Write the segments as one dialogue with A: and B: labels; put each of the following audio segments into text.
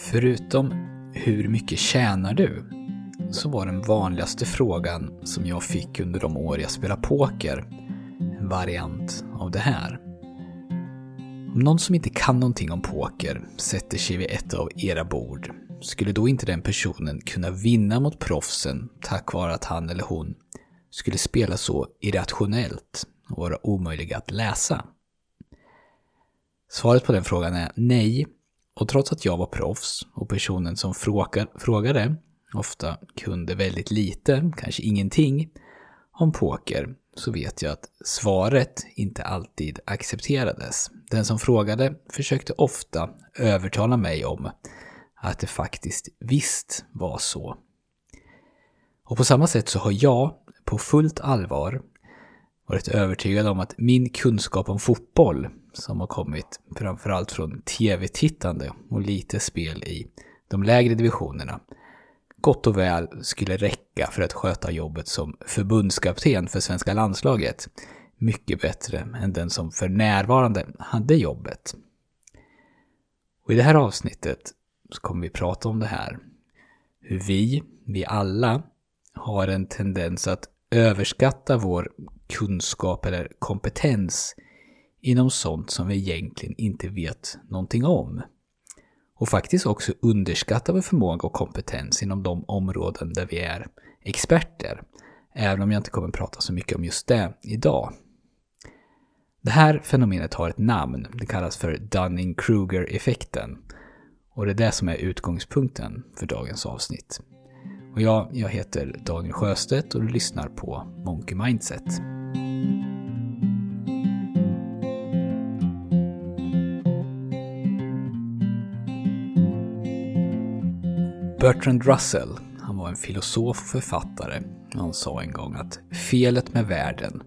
A: Förutom hur mycket tjänar du? Så var den vanligaste frågan som jag fick under de år jag spelade poker en variant av det här. Om någon som inte kan någonting om poker sätter sig vid ett av era bord, skulle då inte den personen kunna vinna mot proffsen tack vare att han eller hon skulle spela så irrationellt och vara omöjlig att läsa? Svaret på den frågan är nej, och trots att jag var proffs och personen som frågade ofta kunde väldigt lite, kanske ingenting, om poker så vet jag att svaret inte alltid accepterades. Den som frågade försökte ofta övertala mig om att det faktiskt visst var så. Och på samma sätt så har jag på fullt allvar varit övertygad om att min kunskap om fotboll, som har kommit framförallt från tv-tittande och lite spel i de lägre divisionerna, gott och väl skulle räcka för att sköta jobbet som förbundskapten för svenska landslaget mycket bättre än den som för närvarande hade jobbet. Och I det här avsnittet så kommer vi prata om det här. Hur vi, vi alla, har en tendens att överskatta vår kunskap eller kompetens inom sånt som vi egentligen inte vet någonting om. Och faktiskt också underskatta vår förmåga och kompetens inom de områden där vi är experter. Även om jag inte kommer att prata så mycket om just det idag. Det här fenomenet har ett namn. Det kallas för Dunning-Kruger-effekten. Och det är det som är utgångspunkten för dagens avsnitt. Och jag, jag heter Daniel Sjöstedt och du lyssnar på Monkey Mindset. Bertrand Russell, han var en filosof och författare. Han sa en gång att felet med världen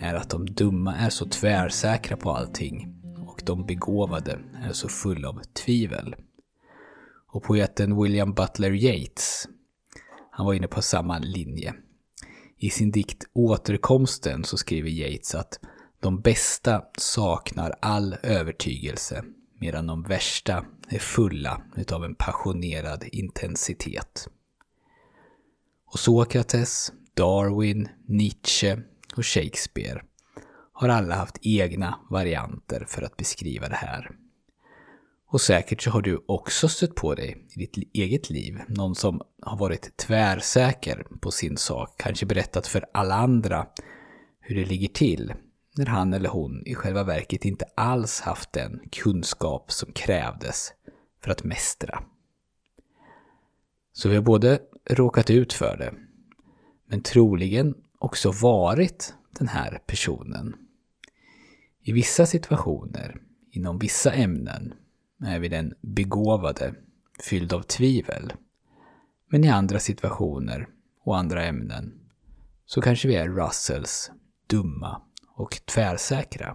A: är att de dumma är så tvärsäkra på allting och de begåvade är så fulla av tvivel. Och poeten William Butler Yeats, han var inne på samma linje. I sin dikt Återkomsten så skriver Yeats att de bästa saknar all övertygelse medan de värsta är fulla utav en passionerad intensitet. Och Sokrates, Darwin, Nietzsche och Shakespeare har alla haft egna varianter för att beskriva det här. Och säkert så har du också stött på dig i ditt eget liv. Någon som har varit tvärsäker på sin sak, kanske berättat för alla andra hur det ligger till, när han eller hon i själva verket inte alls haft den kunskap som krävdes för att mästra. Så vi har både råkat ut för det, men troligen också varit den här personen. I vissa situationer, inom vissa ämnen, är vi den begåvade, fylld av tvivel. Men i andra situationer och andra ämnen så kanske vi är Russells dumma och tvärsäkra.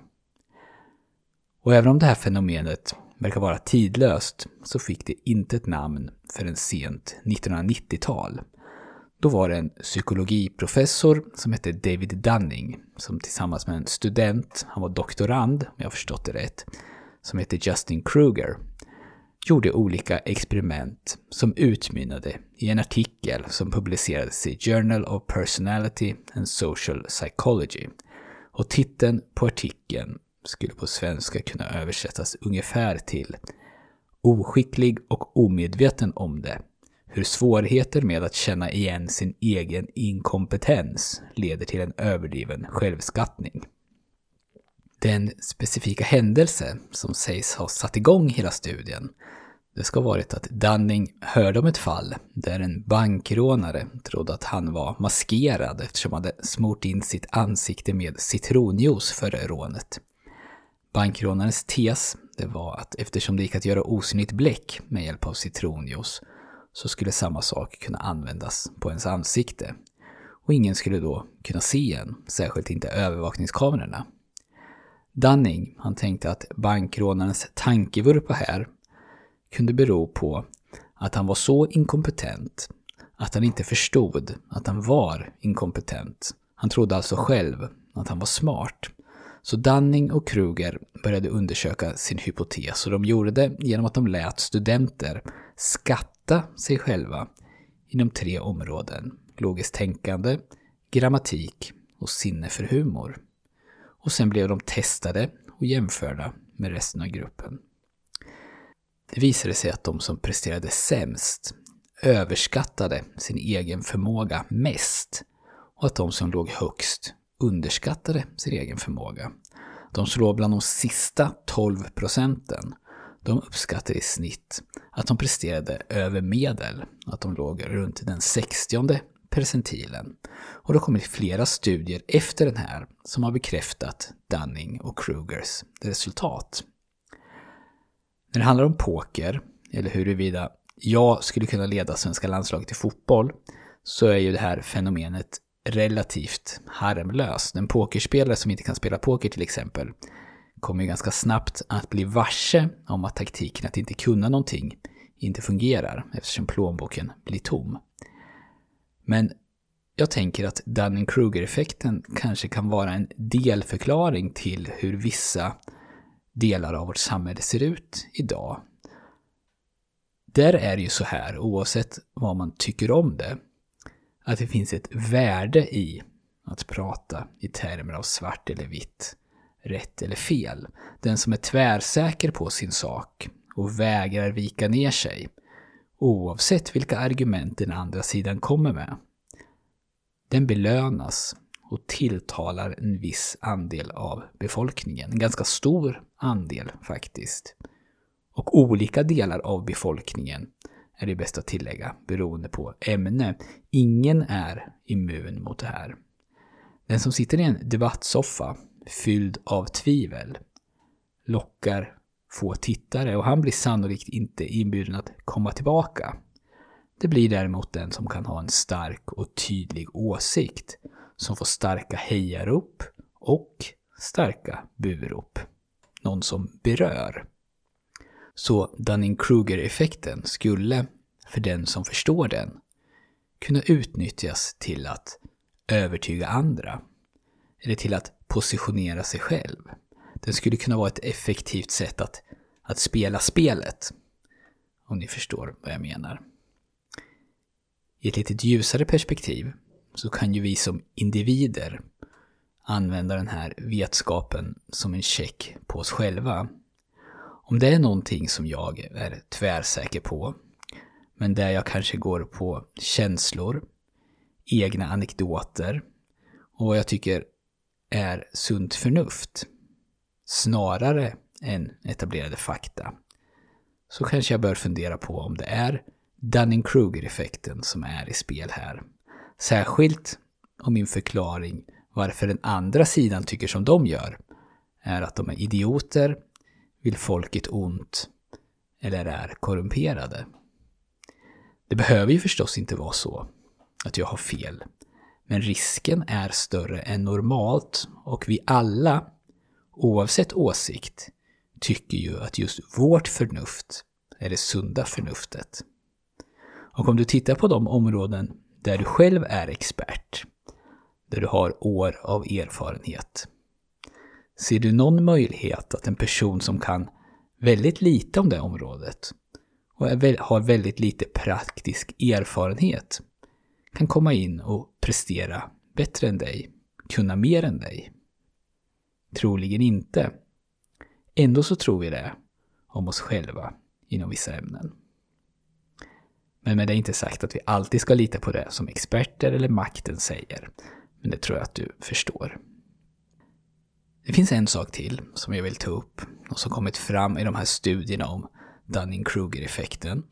A: Och även om det här fenomenet verkar vara tidlöst så fick det inte ett namn förrän sent 1990-tal. Då var det en psykologiprofessor som hette David Dunning som tillsammans med en student, han var doktorand om jag förstått det rätt, som hette Justin Kruger gjorde olika experiment som utmynnade i en artikel som publicerades i Journal of Personality and Social Psychology. Och titeln på artikeln skulle på svenska kunna översättas ungefär till Oskicklig och omedveten om det. Hur svårigheter med att känna igen sin egen inkompetens leder till en överdriven självskattning. Den specifika händelse som sägs ha satt igång hela studien det ska ha varit att Dunning hörde om ett fall där en bankrånare trodde att han var maskerad eftersom han hade smort in sitt ansikte med citronjuice före rånet. Bankrånarens tes det var att eftersom det gick att göra osynligt bläck med hjälp av citronjuice så skulle samma sak kunna användas på ens ansikte. Och ingen skulle då kunna se en, särskilt inte övervakningskamerorna. Dunning, han tänkte att bankrånarens tankevurpa här kunde bero på att han var så inkompetent att han inte förstod att han var inkompetent. Han trodde alltså själv att han var smart. Så Dunning och Kruger började undersöka sin hypotes och de gjorde det genom att de lät studenter skatta sig själva inom tre områden. Logiskt tänkande, grammatik och sinne för humor. Och sen blev de testade och jämförda med resten av gruppen. Det visade sig att de som presterade sämst överskattade sin egen förmåga mest och att de som låg högst underskattade sin egen förmåga. De som låg bland de sista 12 procenten, de uppskattade i snitt att de presterade över medel, att de låg runt den 60 percentilen. Och det har kommit flera studier efter den här som har bekräftat Dunning och Krugers resultat. När det handlar om poker, eller huruvida jag skulle kunna leda svenska landslaget i fotboll, så är ju det här fenomenet relativt harmlöst. En pokerspelare som inte kan spela poker till exempel kommer ju ganska snabbt att bli varse om att taktiken att inte kunna någonting inte fungerar eftersom plånboken blir tom. Men jag tänker att Dunning-Kruger-effekten kanske kan vara en delförklaring till hur vissa delar av vårt samhälle ser ut idag. Där är det ju så här, oavsett vad man tycker om det, att det finns ett värde i att prata i termer av svart eller vitt, rätt eller fel. Den som är tvärsäker på sin sak och vägrar vika ner sig, oavsett vilka argument den andra sidan kommer med, den belönas och tilltalar en viss andel av befolkningen. En ganska stor andel faktiskt. Och olika delar av befolkningen är det bäst att tillägga, beroende på ämne. Ingen är immun mot det här. Den som sitter i en debattsoffa fylld av tvivel lockar få tittare och han blir sannolikt inte inbjuden att komma tillbaka. Det blir däremot den som kan ha en stark och tydlig åsikt, som får starka hejarop och starka burop. Någon som berör. Så Dunning-Kruger-effekten skulle, för den som förstår den, kunna utnyttjas till att övertyga andra. Eller till att positionera sig själv. Den skulle kunna vara ett effektivt sätt att, att spela spelet. Om ni förstår vad jag menar. I ett lite ljusare perspektiv så kan ju vi som individer använda den här vetskapen som en check på oss själva om det är någonting som jag är tvärsäker på, men där jag kanske går på känslor, egna anekdoter och vad jag tycker är sunt förnuft, snarare än etablerade fakta, så kanske jag bör fundera på om det är Dunning-Kruger-effekten som är i spel här. Särskilt om min förklaring varför den andra sidan tycker som de gör är att de är idioter vill folket ont eller är korrumperade. Det behöver ju förstås inte vara så att jag har fel. Men risken är större än normalt och vi alla, oavsett åsikt, tycker ju att just vårt förnuft är det sunda förnuftet. Och om du tittar på de områden där du själv är expert, där du har år av erfarenhet, Ser du någon möjlighet att en person som kan väldigt lite om det området och har väldigt lite praktisk erfarenhet kan komma in och prestera bättre än dig, kunna mer än dig? Troligen inte. Ändå så tror vi det om oss själva inom vissa ämnen. Men med det är inte sagt att vi alltid ska lita på det som experter eller makten säger. Men det tror jag att du förstår. Det finns en sak till som jag vill ta upp och som kommit fram i de här studierna om Dunning-Kruger-effekten.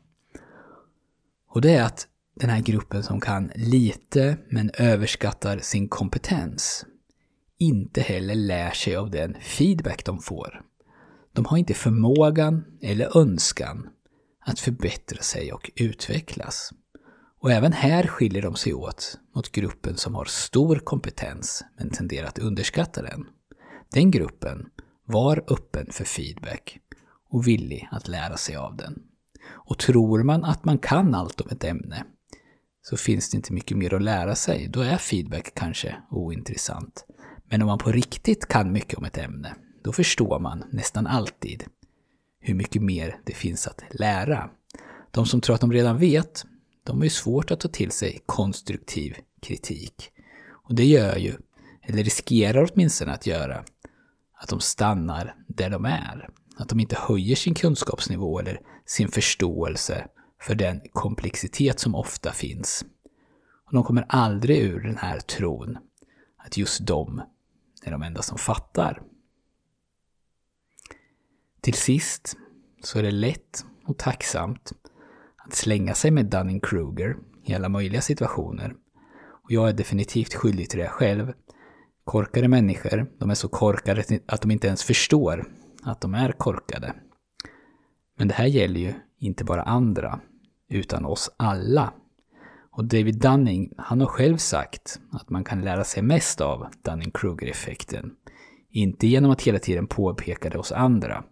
A: Och det är att den här gruppen som kan lite men överskattar sin kompetens inte heller lär sig av den feedback de får. De har inte förmågan eller önskan att förbättra sig och utvecklas. Och även här skiljer de sig åt mot gruppen som har stor kompetens men tenderar att underskatta den. Den gruppen var öppen för feedback och villig att lära sig av den. Och tror man att man kan allt om ett ämne så finns det inte mycket mer att lära sig. Då är feedback kanske ointressant. Men om man på riktigt kan mycket om ett ämne, då förstår man nästan alltid hur mycket mer det finns att lära. De som tror att de redan vet, de har ju svårt att ta till sig konstruktiv kritik. Och det gör ju, eller riskerar åtminstone att göra, att de stannar där de är. Att de inte höjer sin kunskapsnivå eller sin förståelse för den komplexitet som ofta finns. Och de kommer aldrig ur den här tron att just de är de enda som fattar. Till sist så är det lätt och tacksamt att slänga sig med Dunning-Kruger i alla möjliga situationer. Och jag är definitivt skyldig till det själv. Korkade människor, de är så korkade att de inte ens förstår att de är korkade. Men det här gäller ju inte bara andra, utan oss alla. Och David Dunning, han har själv sagt att man kan lära sig mest av Dunning-Kruger-effekten. Inte genom att hela tiden påpeka det hos andra,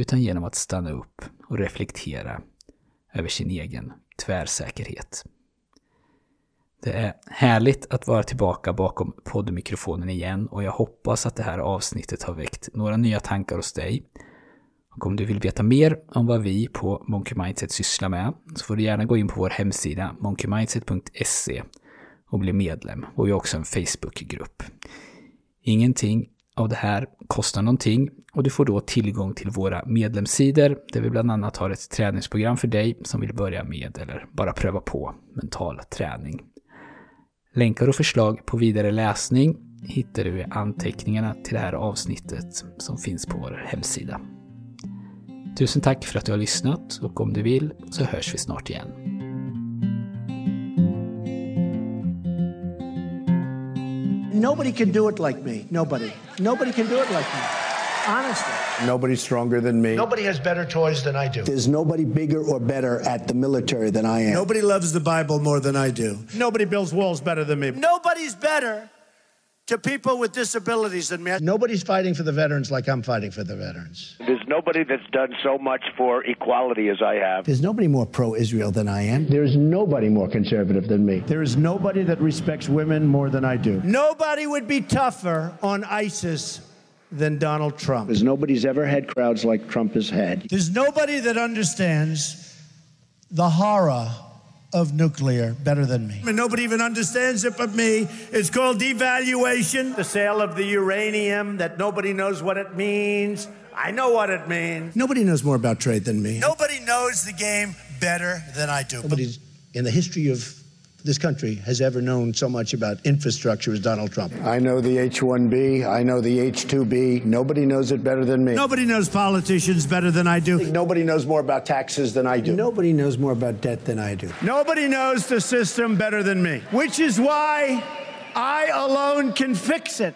A: utan genom att stanna upp och reflektera över sin egen tvärsäkerhet. Det är härligt att vara tillbaka bakom poddmikrofonen igen och jag hoppas att det här avsnittet har väckt några nya tankar hos dig. Och om du vill veta mer om vad vi på Monkey Mindset sysslar med så får du gärna gå in på vår hemsida monkeymindset.se och bli medlem. Och vi har också en Facebookgrupp. Ingenting av det här kostar någonting och du får då tillgång till våra medlemssidor där vi bland annat har ett träningsprogram för dig som vill börja med eller bara pröva på mental träning. Länkar och förslag på vidare läsning hittar du i anteckningarna till det här avsnittet som finns på vår hemsida. Tusen tack för att du har lyssnat och om du vill så hörs vi snart igen.
B: Nobody can do it like me. Nobody. Nobody can do it like me. Honestly.
C: Nobody's stronger than me.
D: Nobody has better toys than I do.
B: There's nobody bigger or better at the military than I am.
C: Nobody loves the Bible more than I do. Nobody builds walls better than me.
D: Nobody's better to people with disabilities than me.
C: Nobody's fighting for the veterans like I'm fighting for the veterans.
E: There's nobody that's done so much for equality as I have.
B: There's nobody more pro Israel than I am.
C: There's nobody more conservative than me. There is nobody that respects women more than I do. Nobody would be tougher on ISIS than Donald Trump.
B: Because nobody's ever had crowds like Trump has had.
C: There's nobody that understands the horror of nuclear better than me. And nobody even understands it but me. It's called devaluation. The sale of the uranium that nobody knows what it means. I know what it means.
B: Nobody knows more about trade than me.
C: Nobody knows the game better than I do.
B: Nobody's in the history of this country has ever known so much about infrastructure as Donald Trump.
C: I know the H 1B. I know the H 2B. Nobody knows it better than me. Nobody knows politicians better than I do.
B: Nobody knows more about taxes than I do. Nobody knows more about debt than I do.
C: Nobody knows the system better than me, which is why I alone can fix it.